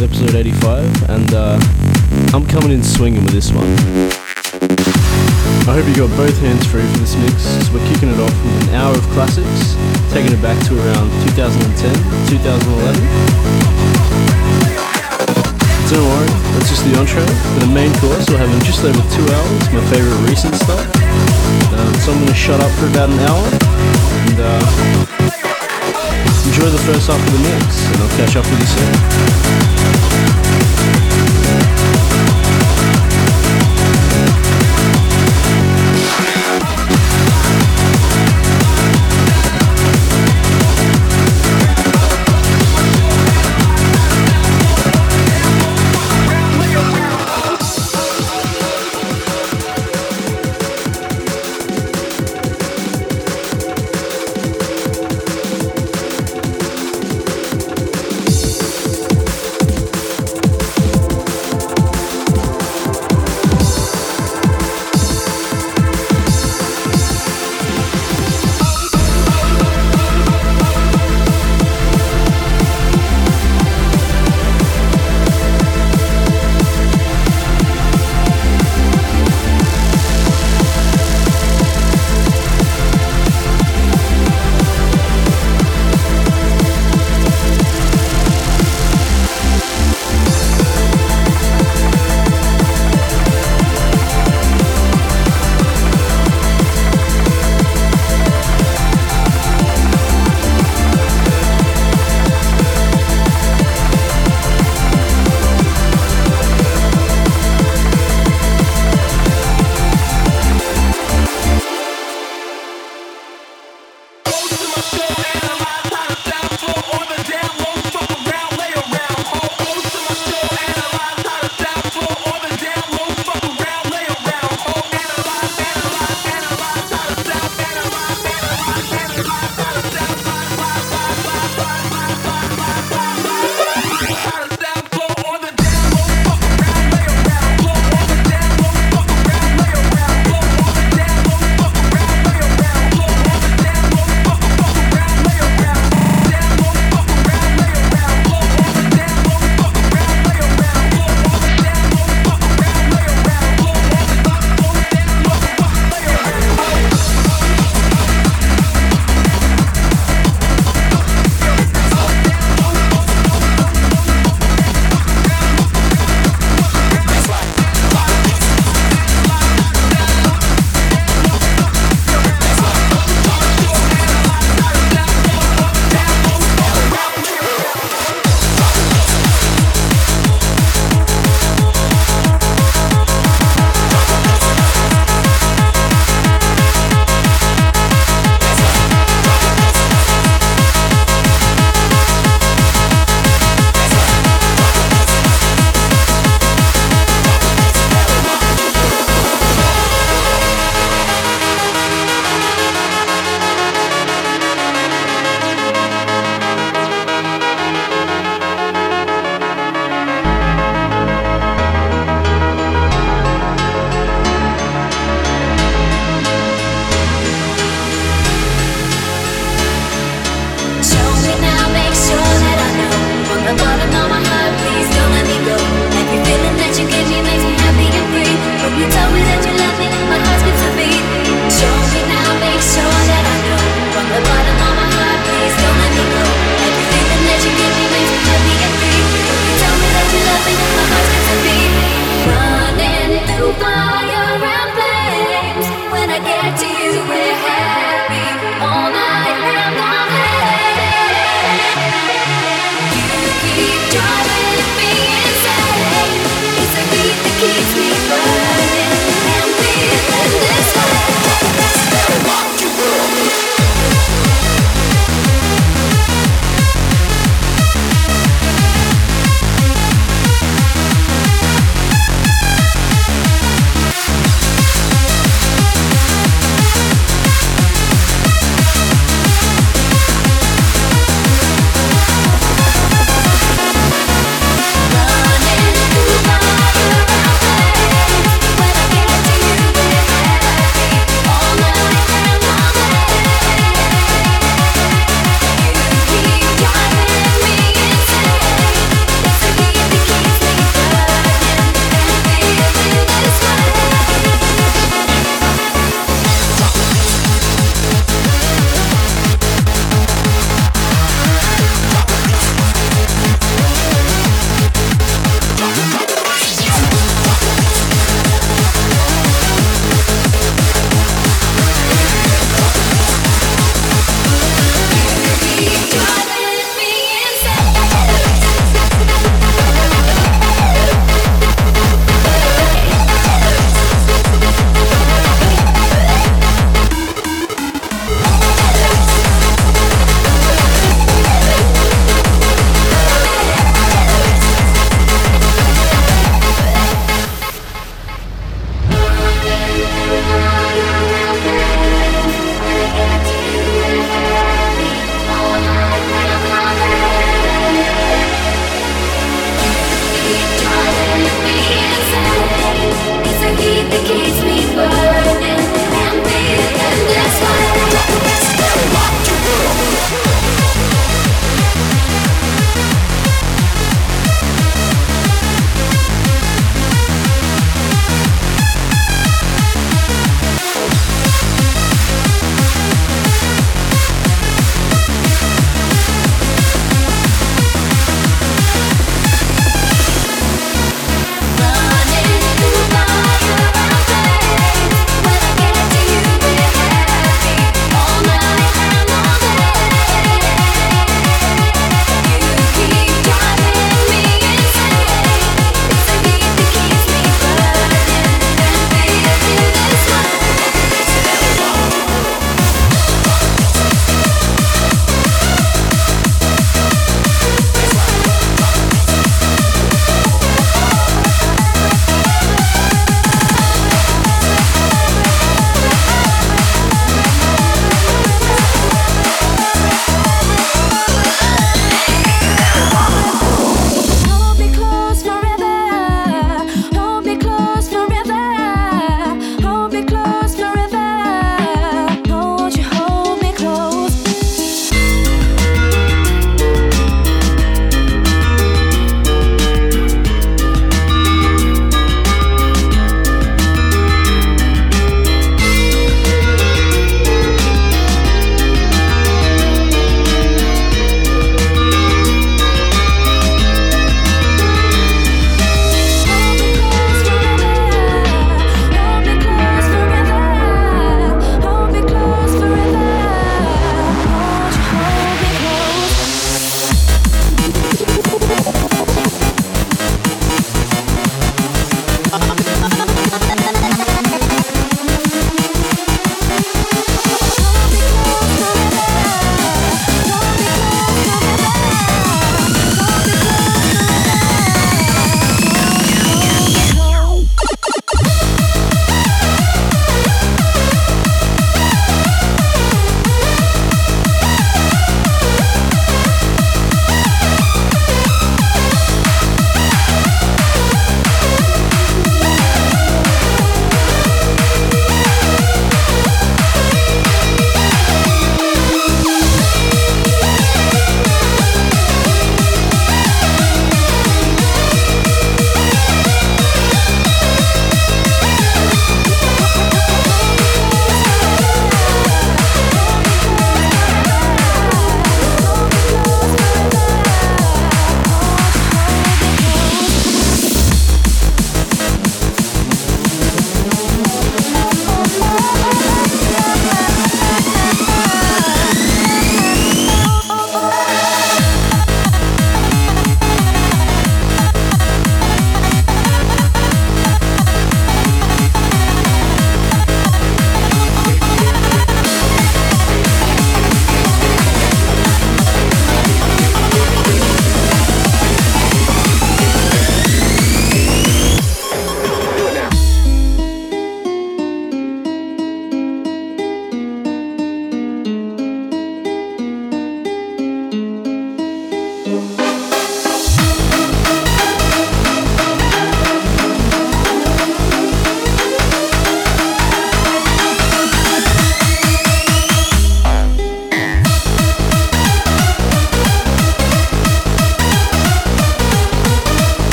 we're with episode 85, and uh, I'm coming in swinging with this one. I hope you got both hands free for this mix. So we're kicking it off with an hour of classics, taking it back to around 2010, 2011. Don't worry, that's just the entree. For the main course, we'll have in just over two hours my favourite recent stuff. Um, so I'm going to shut up for about an hour and uh, enjoy the first half of the mix, and I'll catch up with you soon.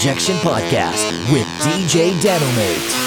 Injection Podcast with DJ Denomate.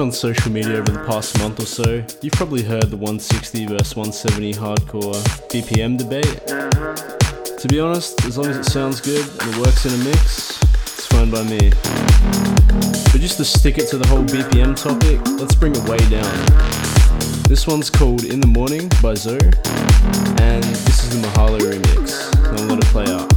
On social media over the past month or so, you've probably heard the 160 versus 170 hardcore BPM debate. To be honest, as long as it sounds good and it works in a mix, it's fine by me. But just to stick it to the whole BPM topic, let's bring it way down. This one's called In the Morning by Zoe, and this is the Mahalo remix. I'm gonna play out.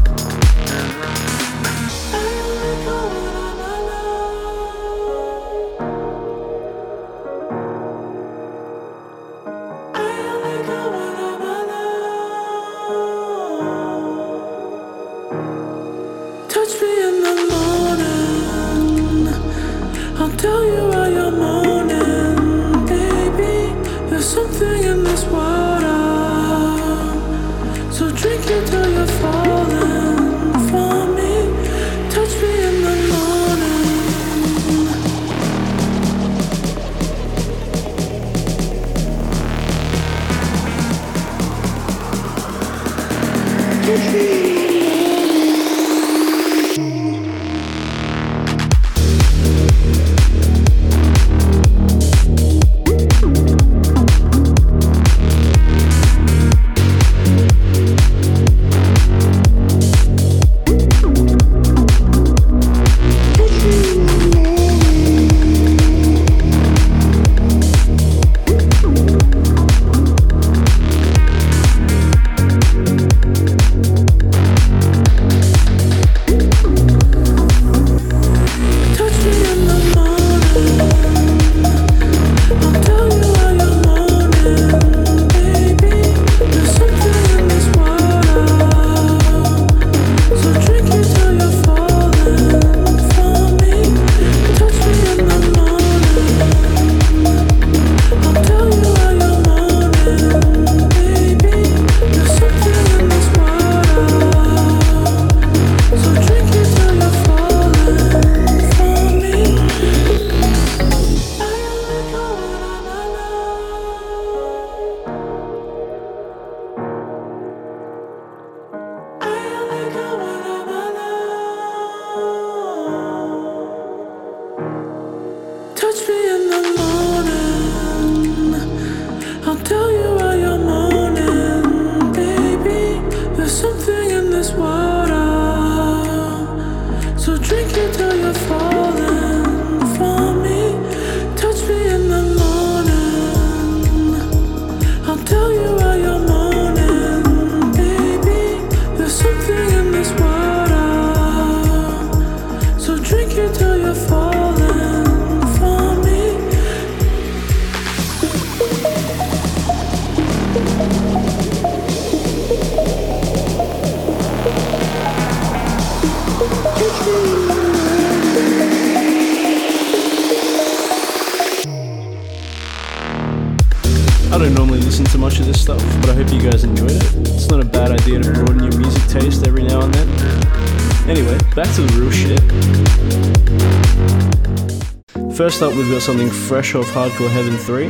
First up, we've got something fresh off Hardcore Heaven 3.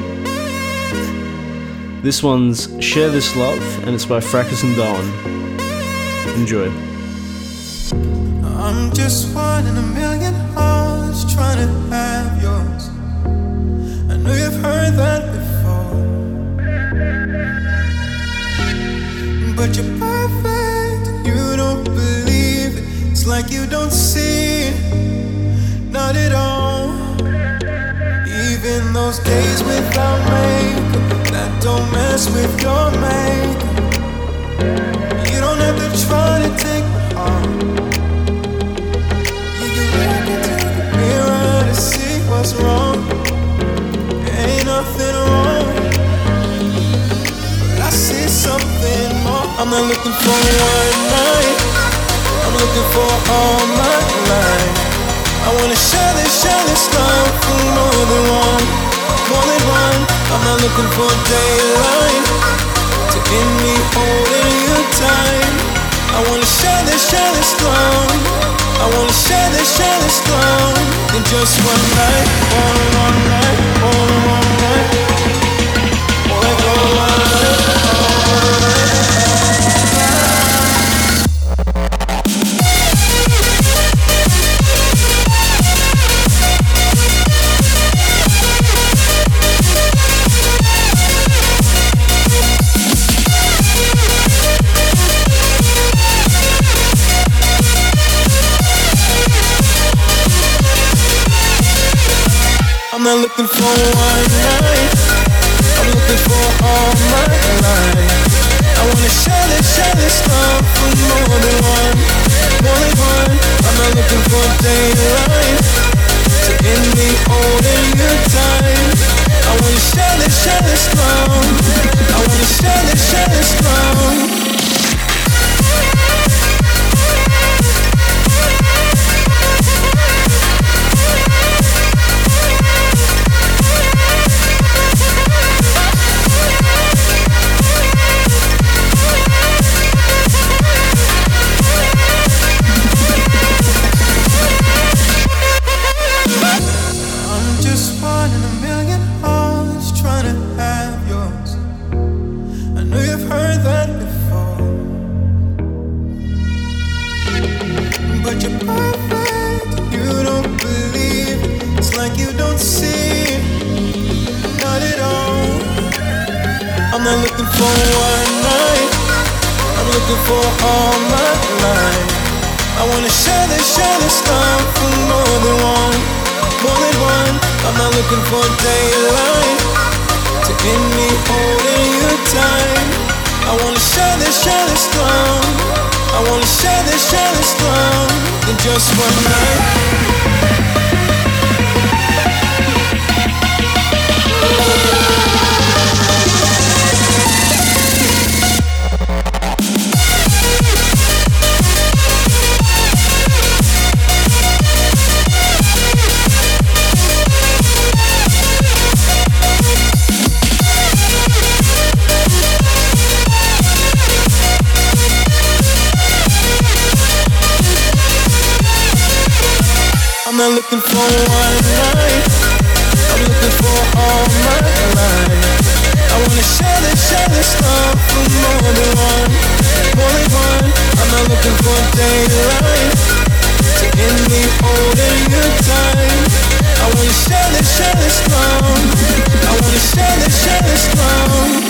This one's Share This Love, and it's by Fracus and Darwin. Enjoy. Even those days without makeup, that don't mess with your makeup. You don't have to try to take my heart. You can look into the mirror to see what's wrong. Ain't nothing wrong. But I see something more. I'm not looking for one night. I'm looking for all my life. I wanna share this, share this love for more than one, more than one. I'm not looking for daylight to end me holding you tight. I wanna share this, share this love. I wanna share this, share this love in just one night, all in one night, all in one night. All in one night. I'm not looking for one night. I'm looking for all my life. I wanna share this, share this love for more than one, more than one. I'm not looking for daylight to end me holding you tight. I wanna share this, share this love. I wanna share this, share this love. For one night, I'm looking for all my life. I wanna share this, share this love for more than one, more than one. I'm not looking for daylight to end me holding you tight. I wanna share this, share this love. I wanna share this, share this love in just one night. Looking for one night. I'm looking for all my life. I wanna share this, share this love for more than one, more than one. I'm not looking for daylight to end me holding you tight. I wanna share this, share this love. I wanna share this, share this love.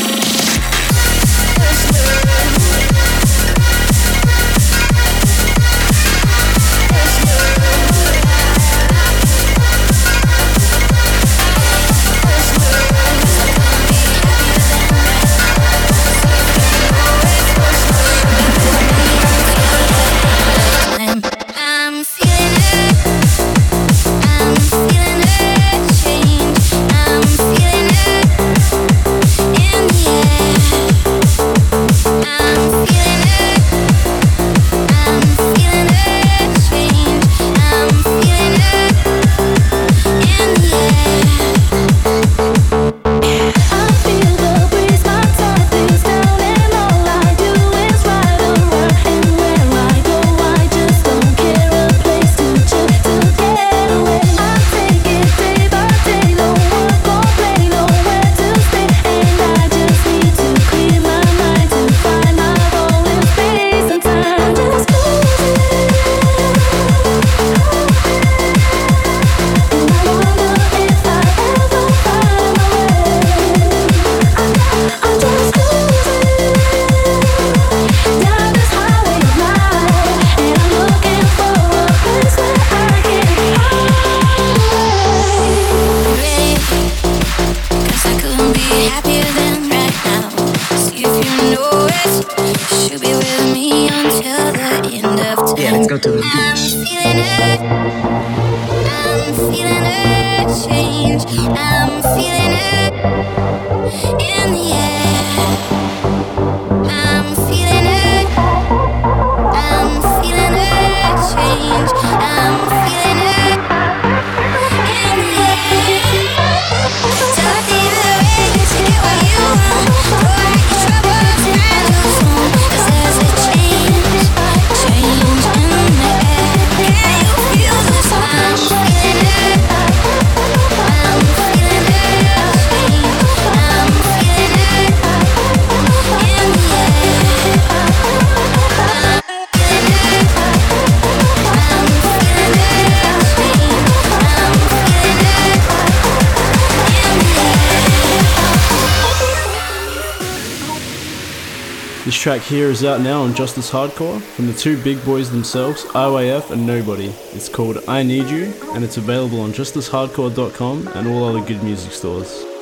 track here is out now on Justice Hardcore from the two big boys themselves, IYF and Nobody. It's called I Need You, and it's available on justicehardcore.com and all other good music stores.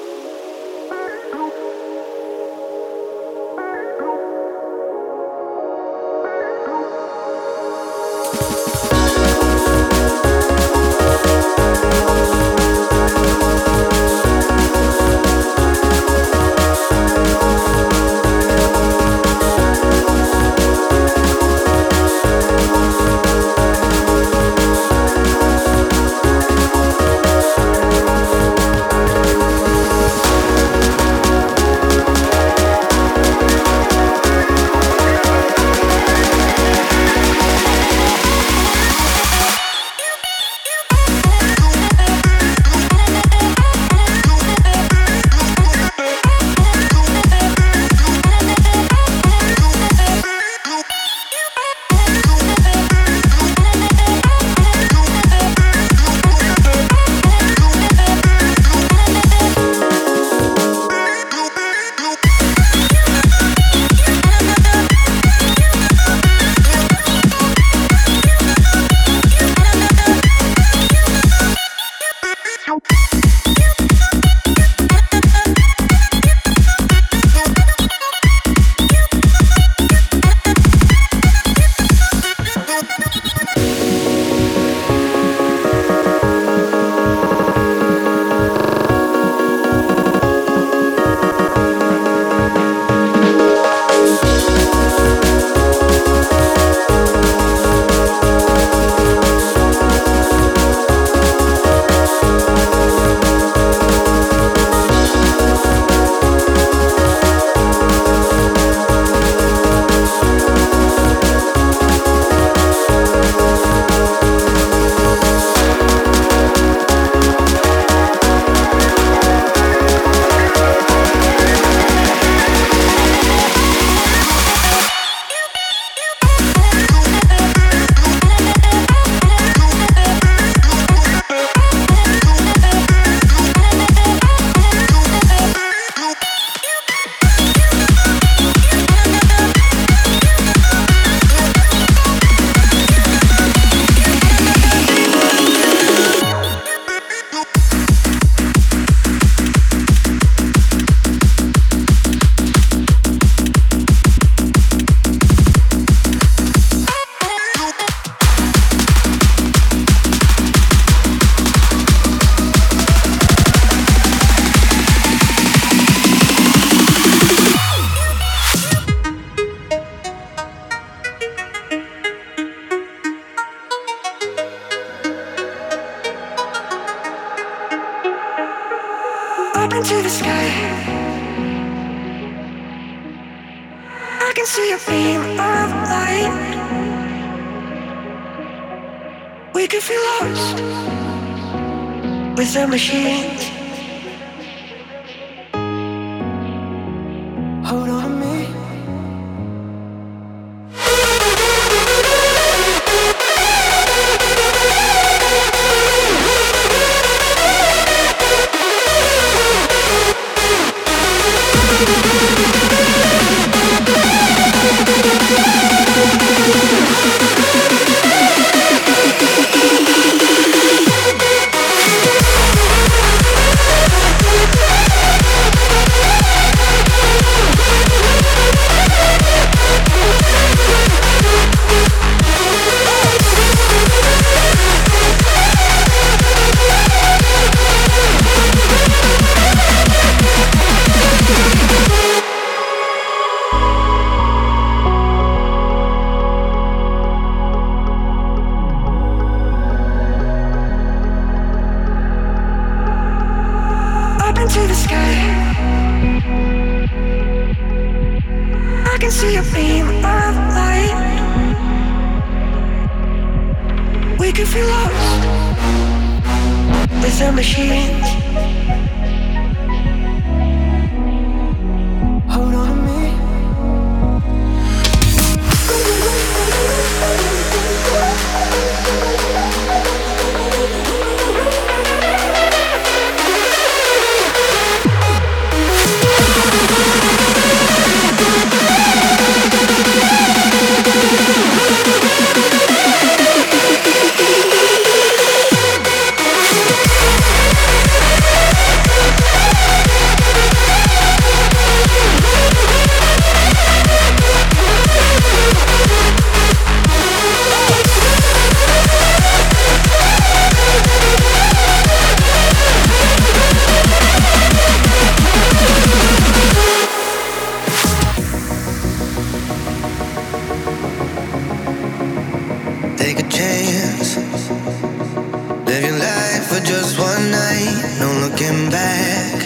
Live your life for just one night, no looking back.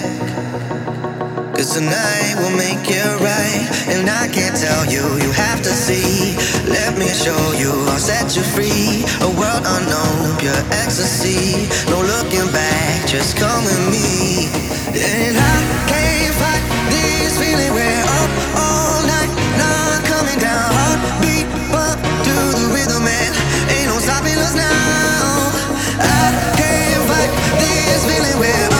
Cause tonight will make it right, and I can't tell you, you have to see. Let me show you, I'll set you free. A world unknown, pure ecstasy. No looking back, just come with me. And I can't fight this feeling. Ain't no stopping us now. I can't fight this feeling where.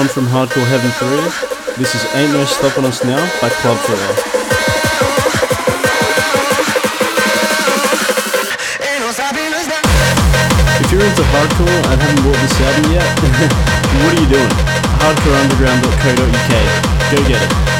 on from Hardcore Heaven 3. This is Ain't No Stopping Us Now by Club Forever. If you're into hardcore and haven't bought this album yet, what are you doing? Hardcoreunderground.co.uk. Go get it.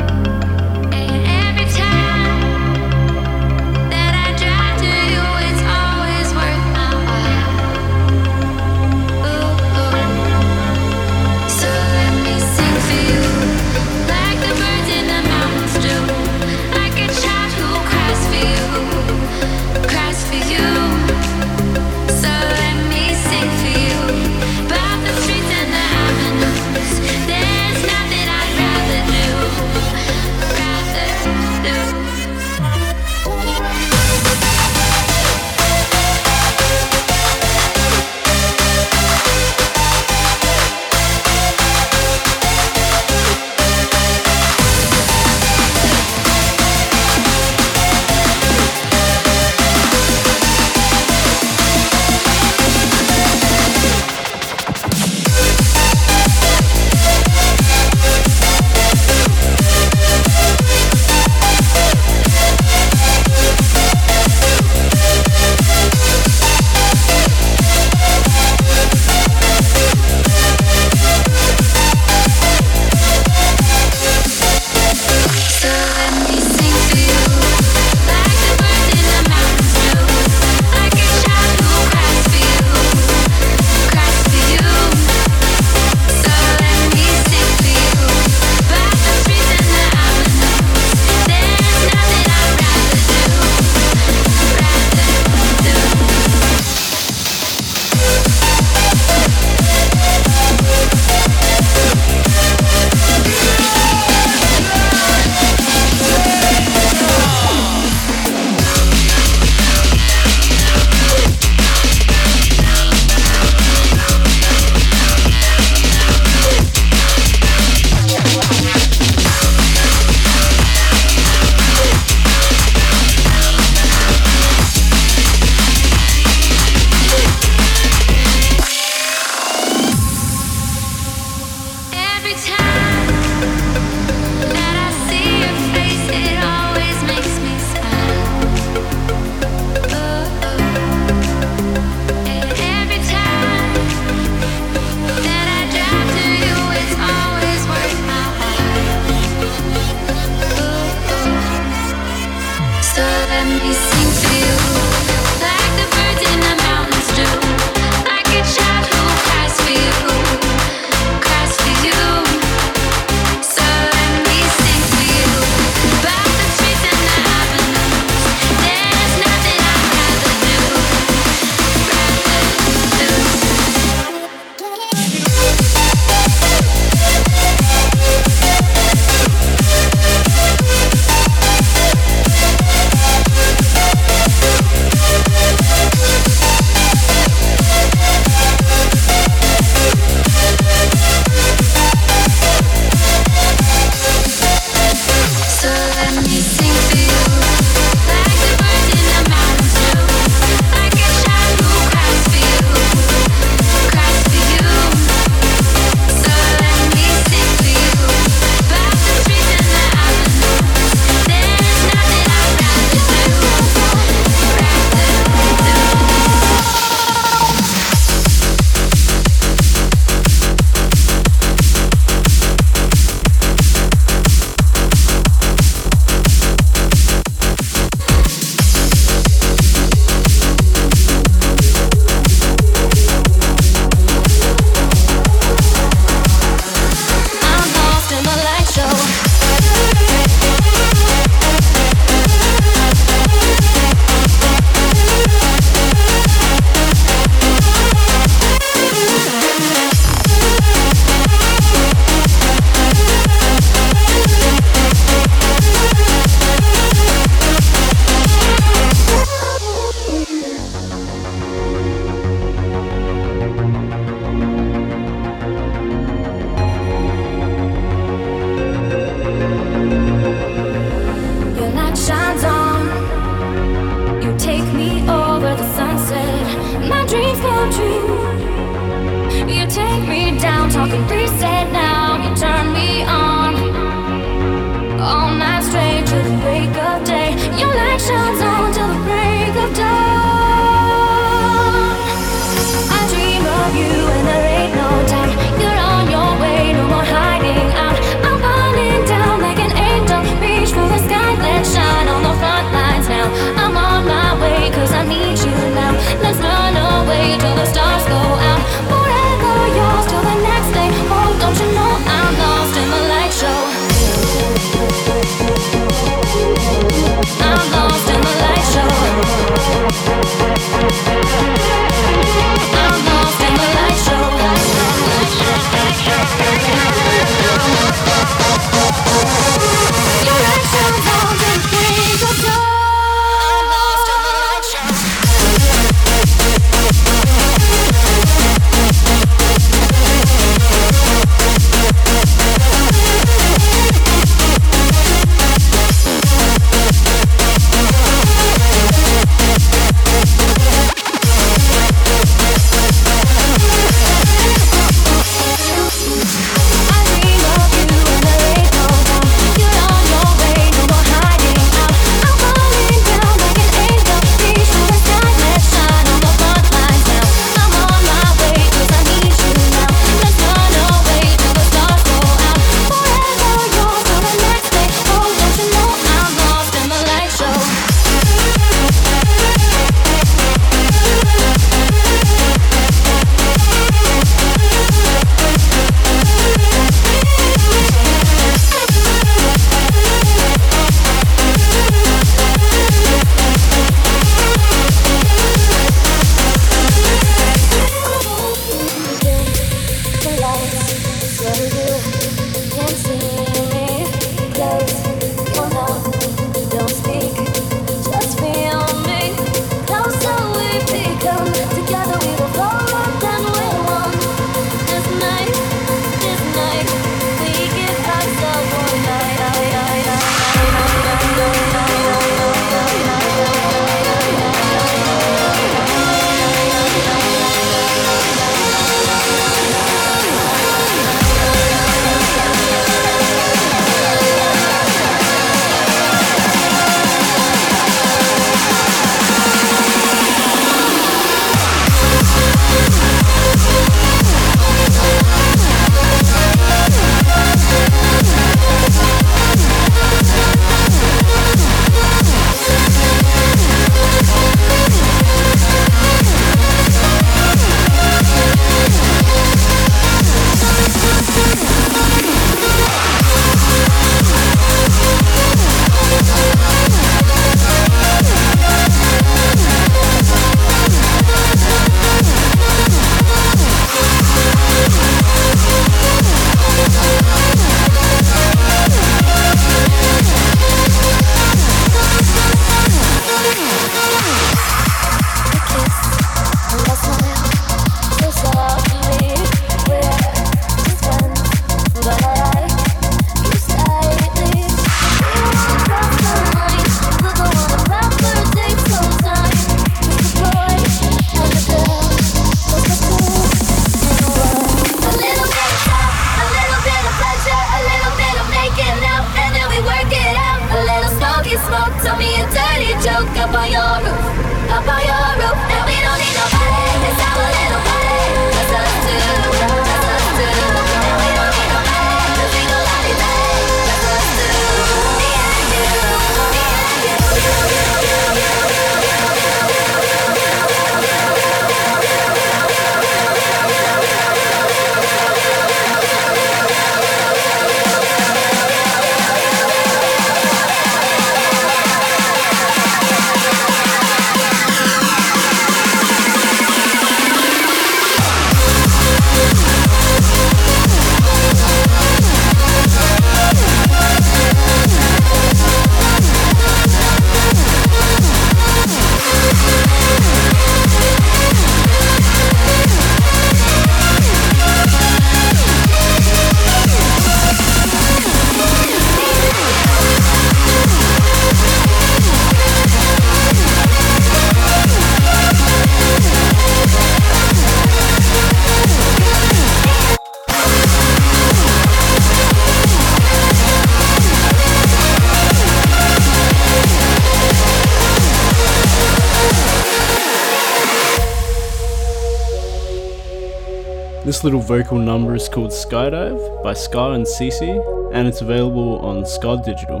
Little vocal number is called Skydive by Ska and Cece, and it's available on Ska Digital.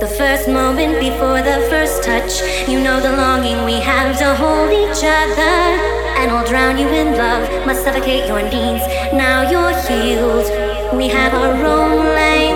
The first moment before the first touch, you know the longing we have to hold each other. And I'll drown you in love, must suffocate your needs. Now you're healed, we have our own language.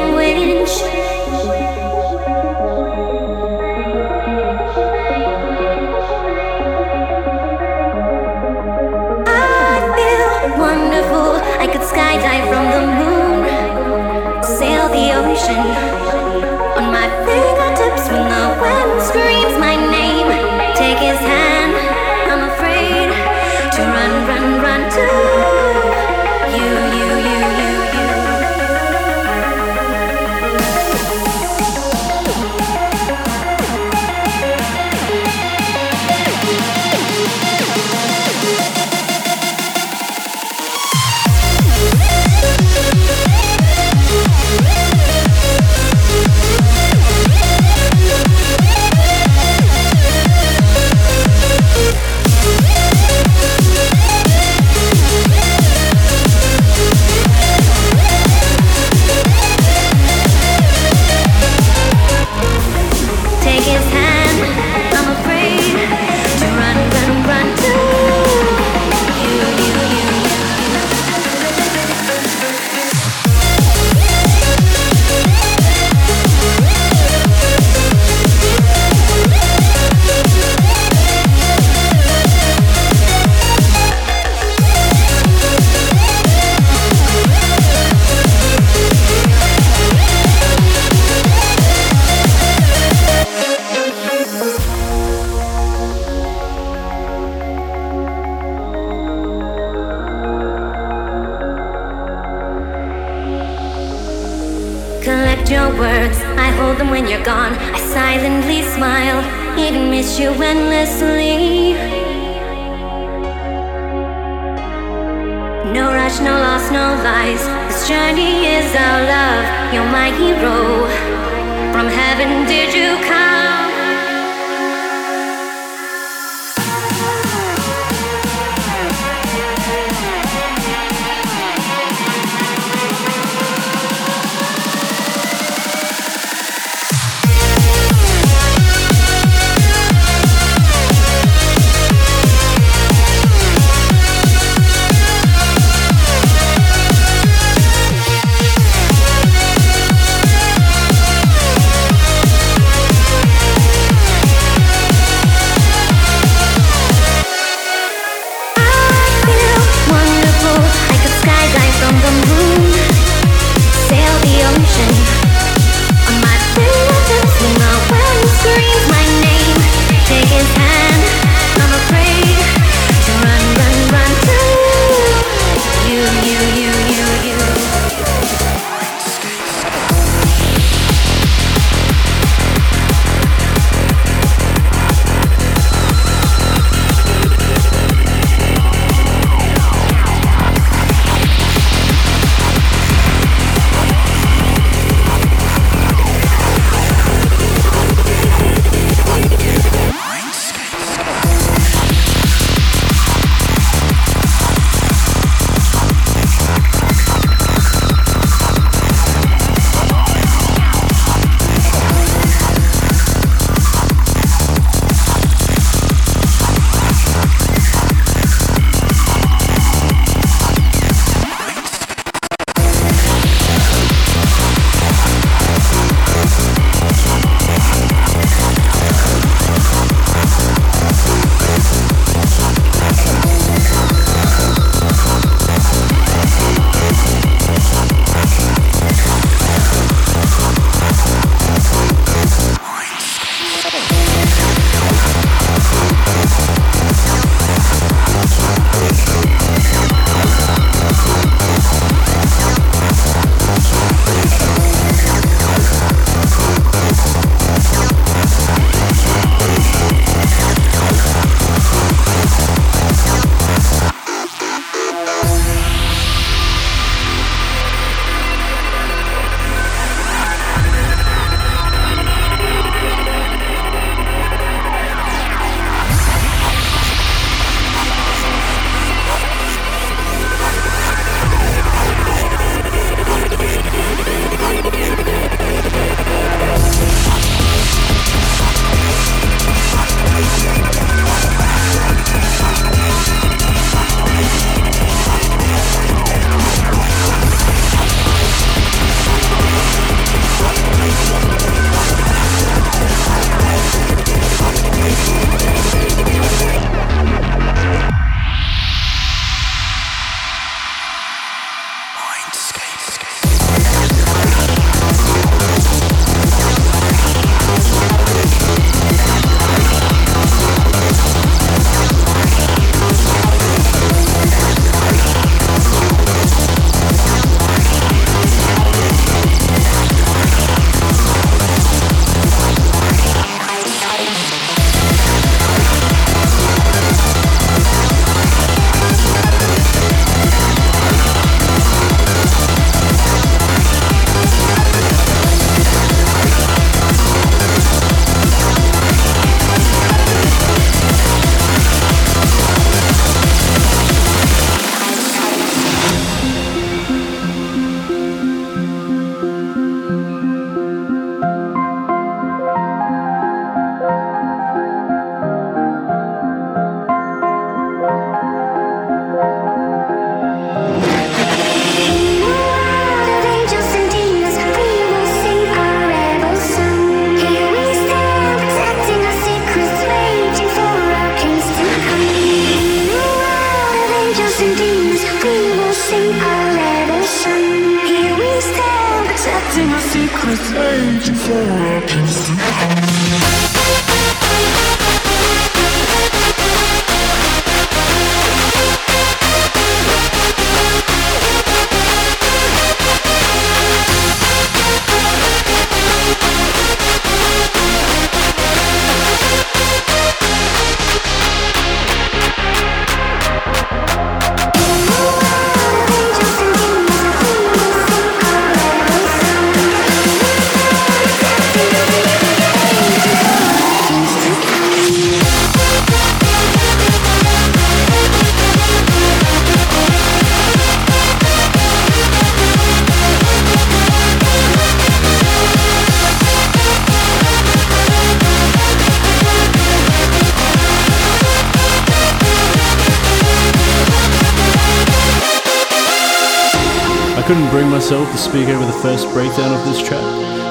speak over the first breakdown of this track,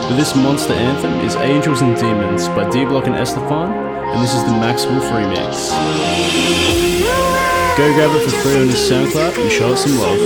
but this monster anthem is Angels and Demons by D Block and S-te-Fan, and this is the Max Wolf remix. Go grab it for free on his SoundCloud and show us some love.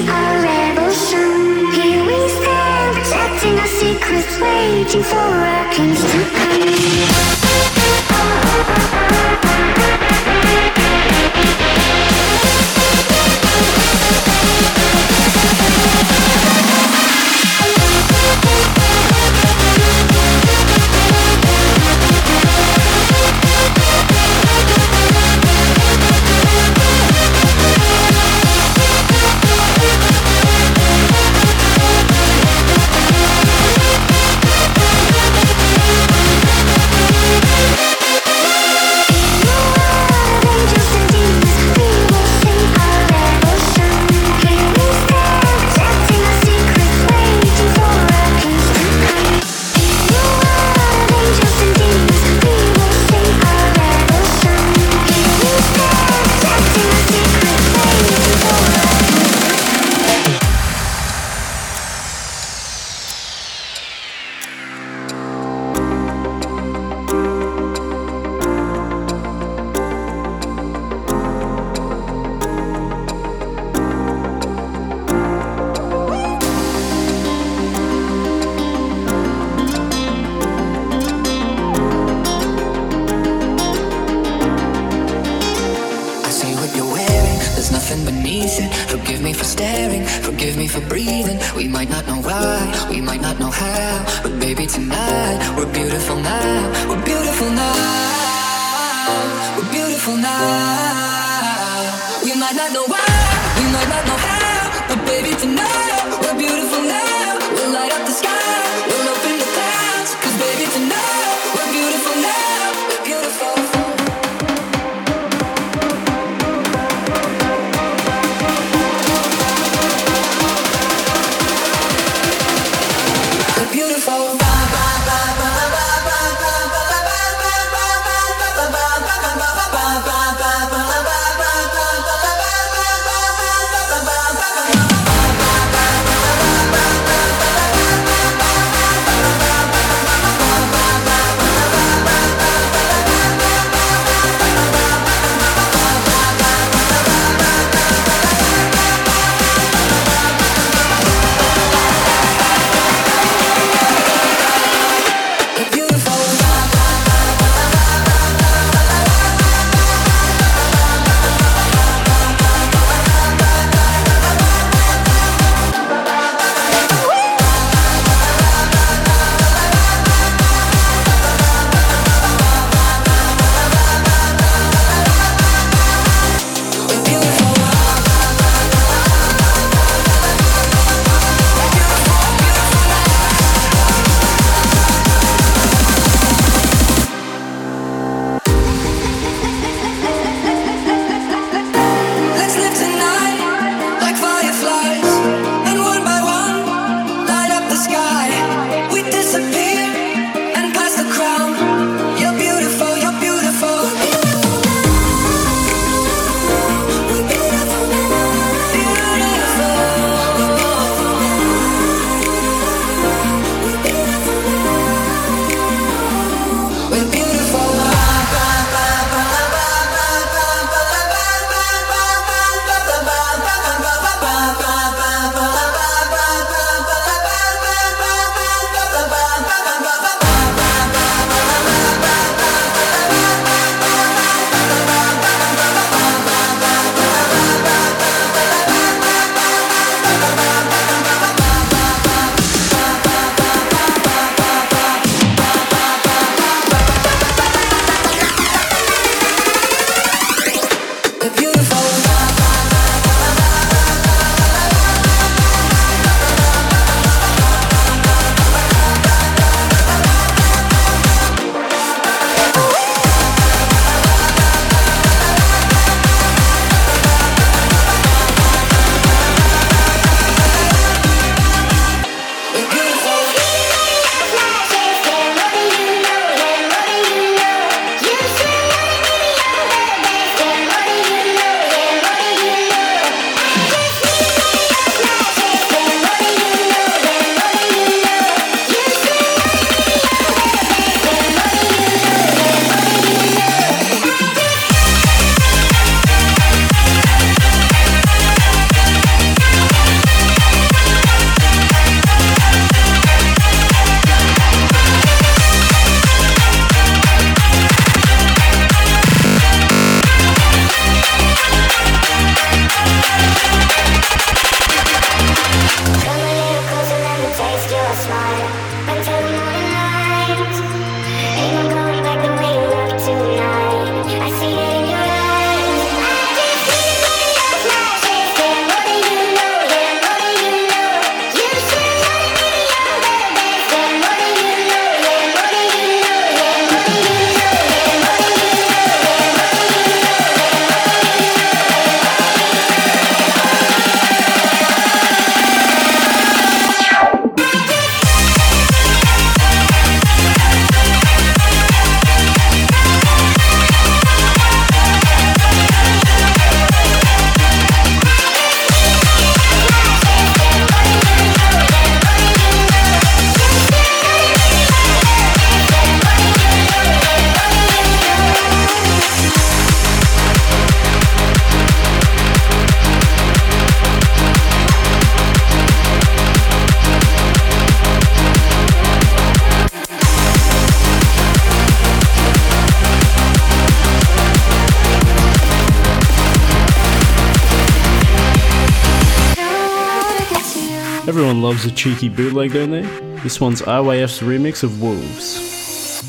Is a cheeky bootleg, don't they? This one's IYF's remix of Wolves.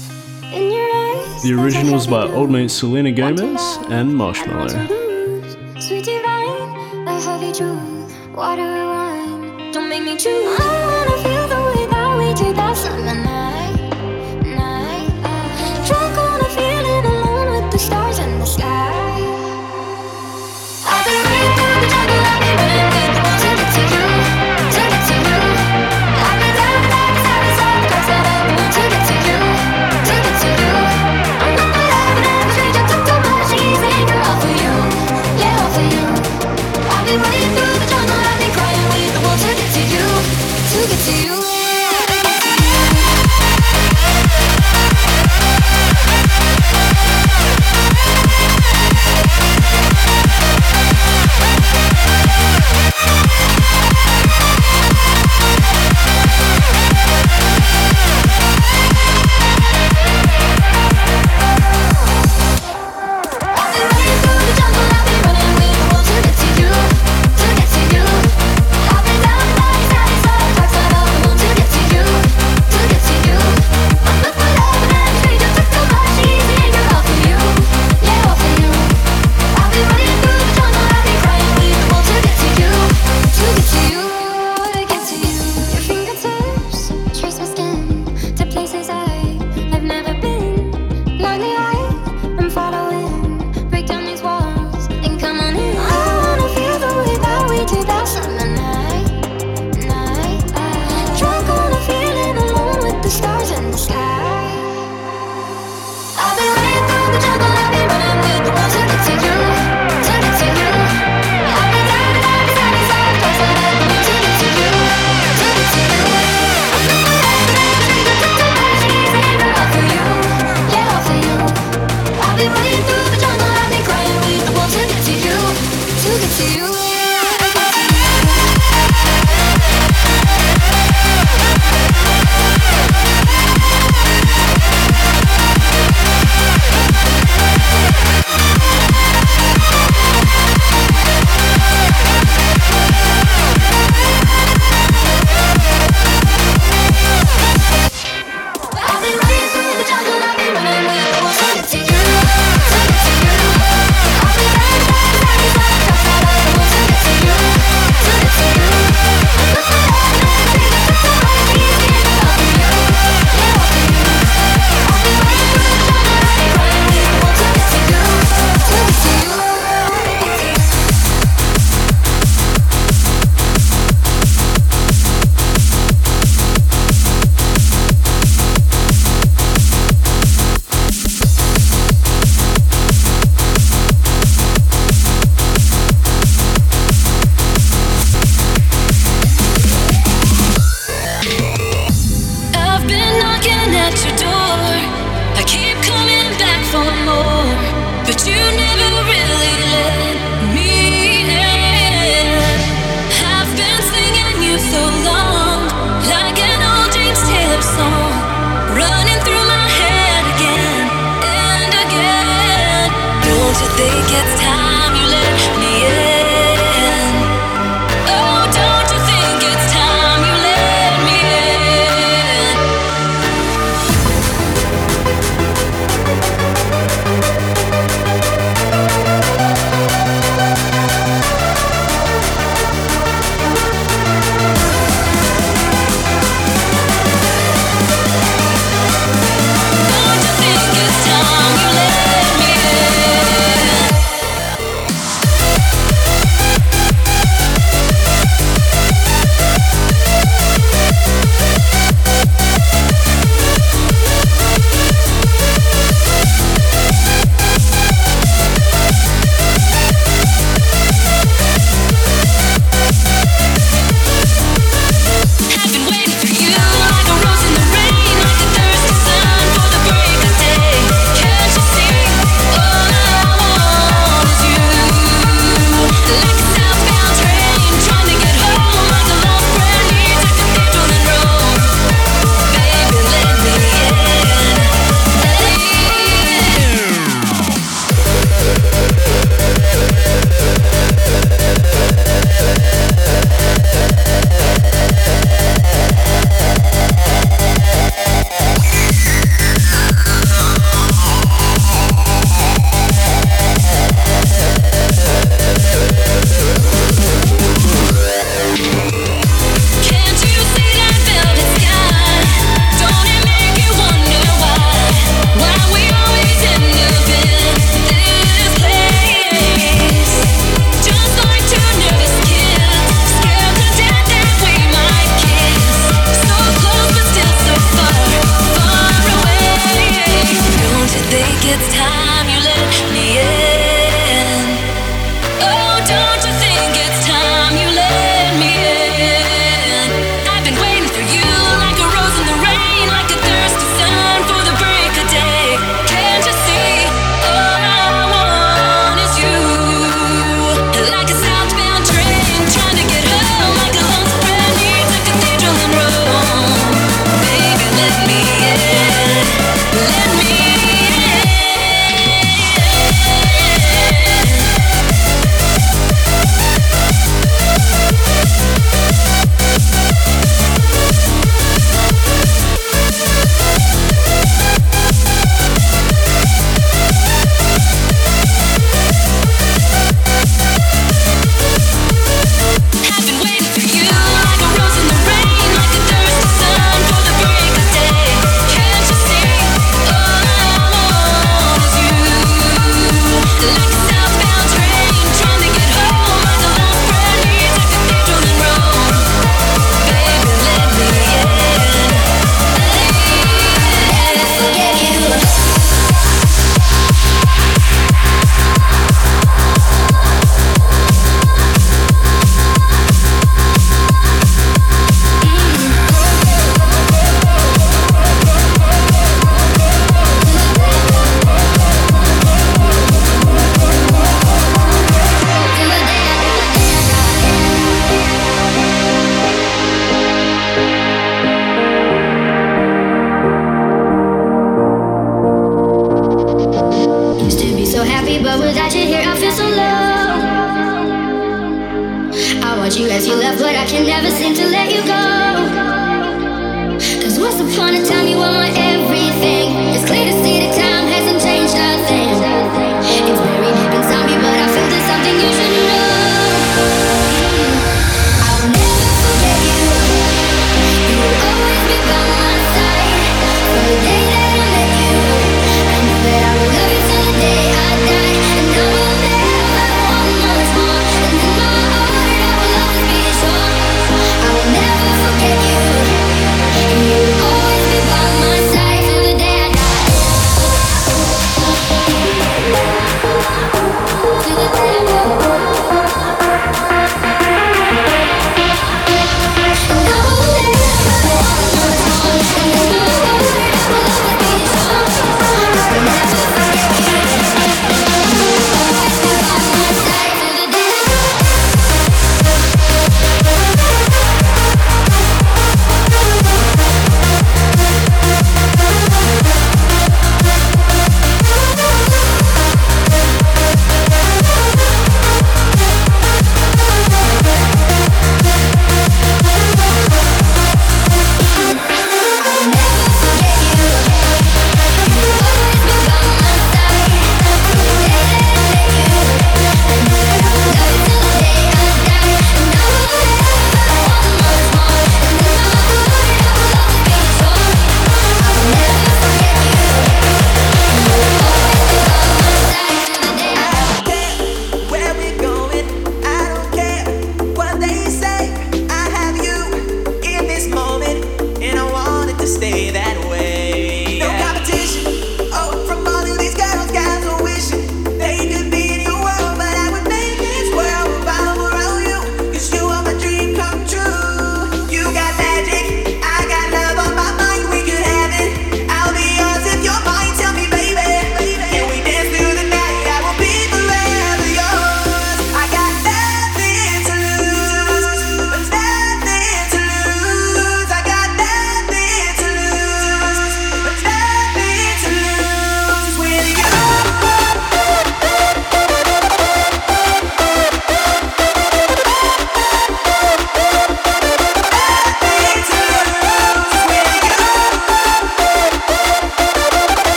The original was by old mate Selena Gomez and Marshmello.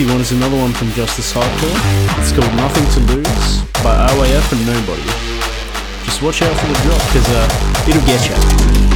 Funky one is another one from Justice Hardcore. It's called Nothing to Lose by RYF and Nobody. Just watch out for the drop because uh, it'll get you.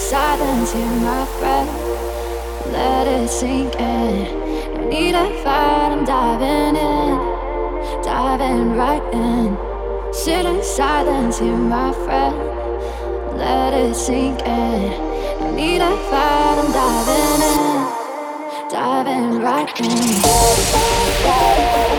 Silence, hear my breath. Let it sink in. No need to fight, I'm diving in. Diving right in. Sit in silence, hear my friend. Let it sink in. No need to fight, I'm diving in. Diving right in.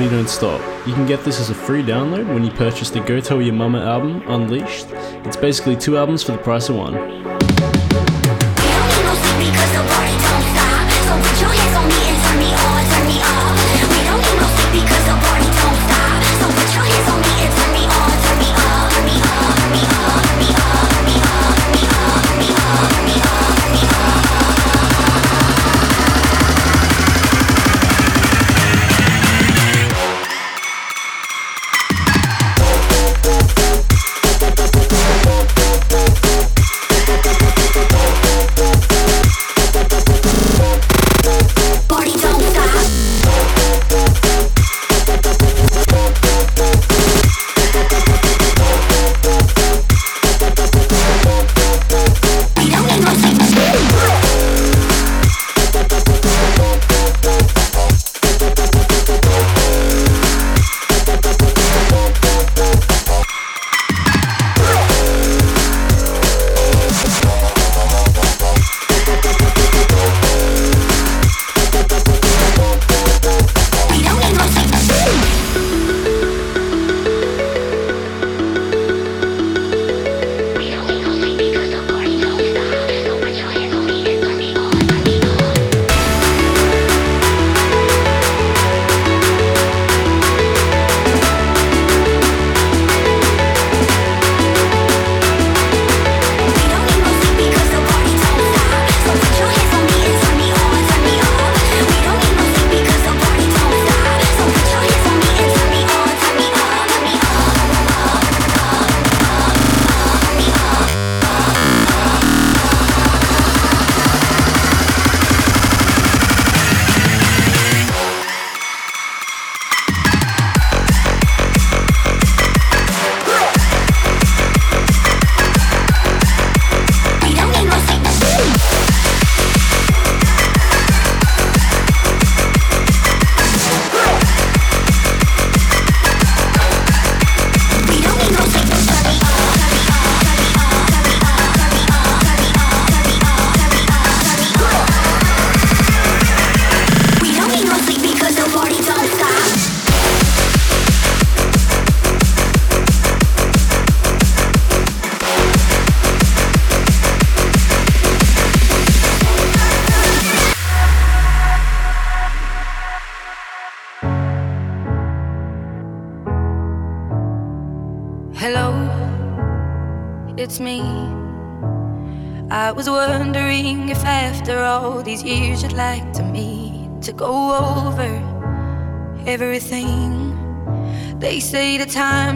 Party Don't Stop. You can get this as a free download when you purchase the Go Tell Your Mama album, Unleashed. It's basically two albums for the price of one.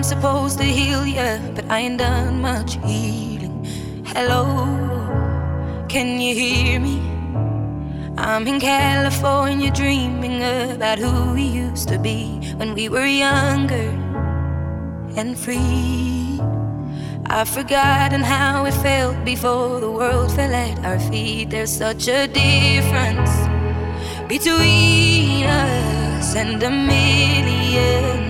Supposed to heal ya, but I ain't done much healing. Hello, can you hear me? I'm in California dreaming about who we used to be when we were younger and free. I've forgotten how it felt before the world fell at our feet. There's such a difference between us and a million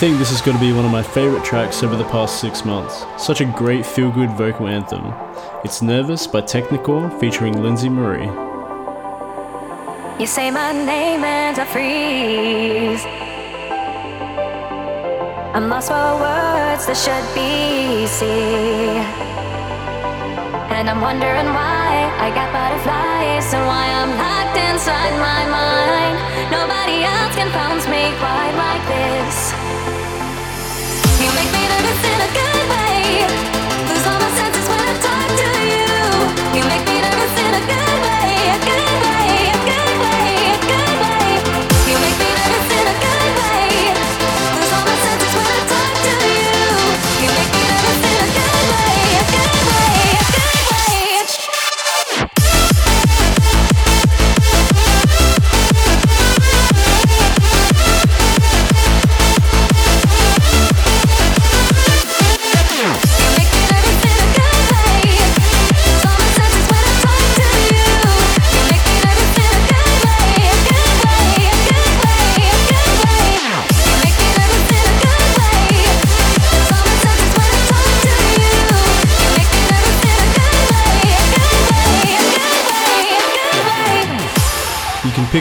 think this is going to be one of my favorite tracks over the past six months. Such a great feel good vocal anthem. It's Nervous by Technikore featuring Lindsay Marie. You say my name and I freeze. I'm lost for words that should be seen. And I'm wondering why I got butterflies and why I'm locked inside my mind. Nobody else can confounds me quite like this. I talk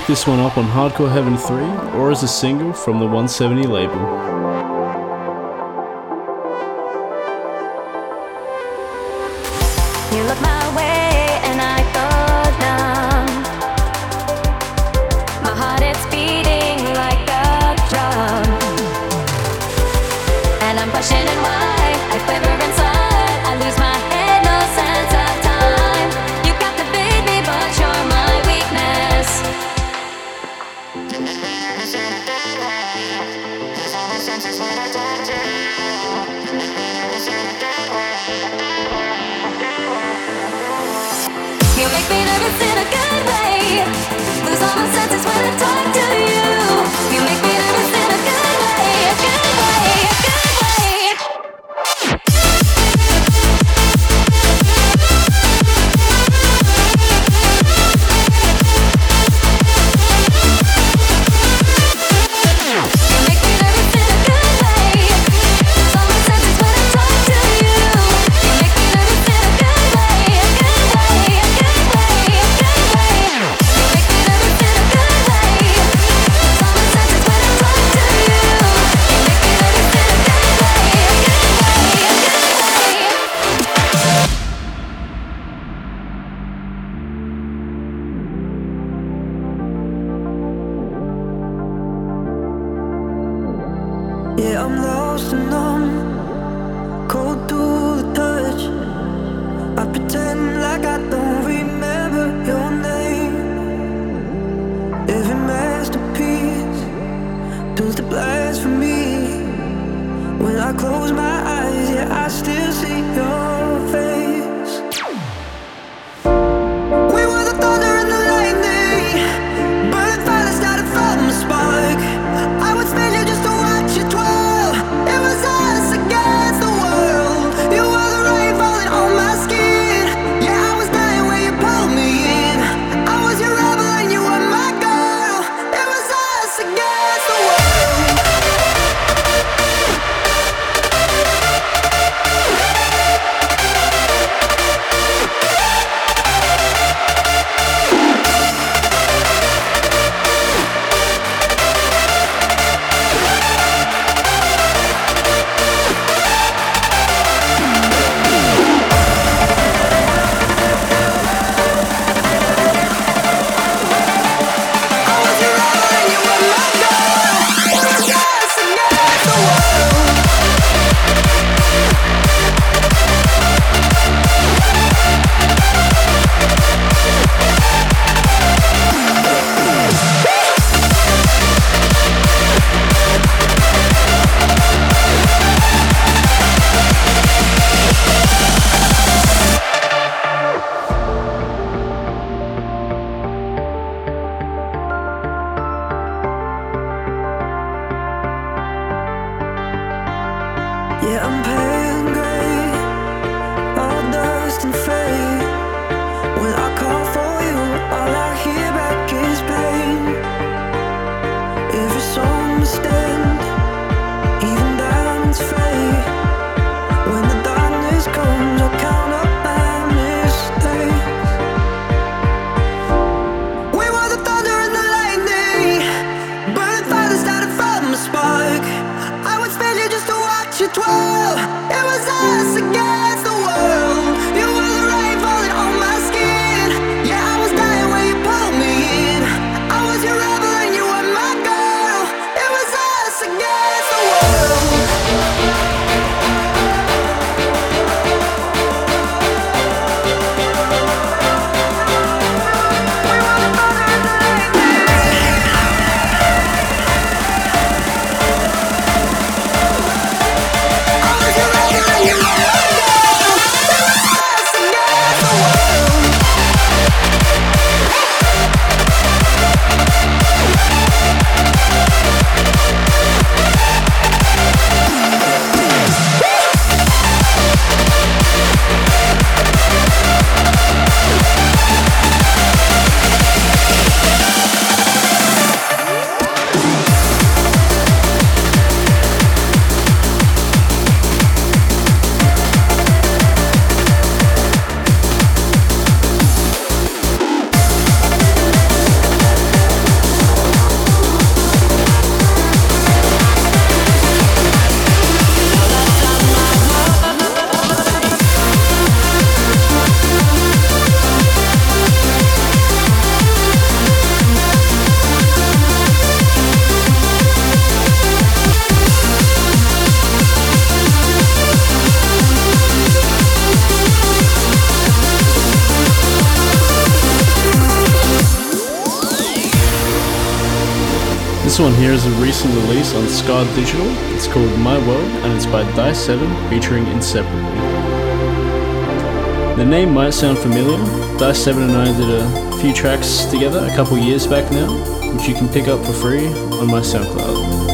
this one up on Hardcore Heaven 3 or as a single from the 170 label. Scar Digital. It's called My World and it's by Die Seven, featuring Inseparable. The name might sound familiar. Die Seven and I did a few tracks together a couple years back now, which you can pick up for free on my SoundCloud.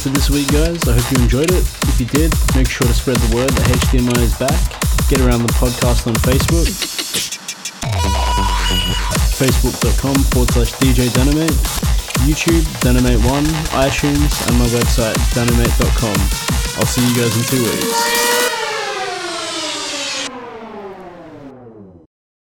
it for this week, guys. I hope you enjoyed it. If you did, make sure to spread the word that HDMI is back. Get around the podcast on Facebook. Facebook.com forward slash DJ Dynamate, YouTube, Dynamate1, iTunes, and my website, dynamate.com. I'll see you guys in two weeks.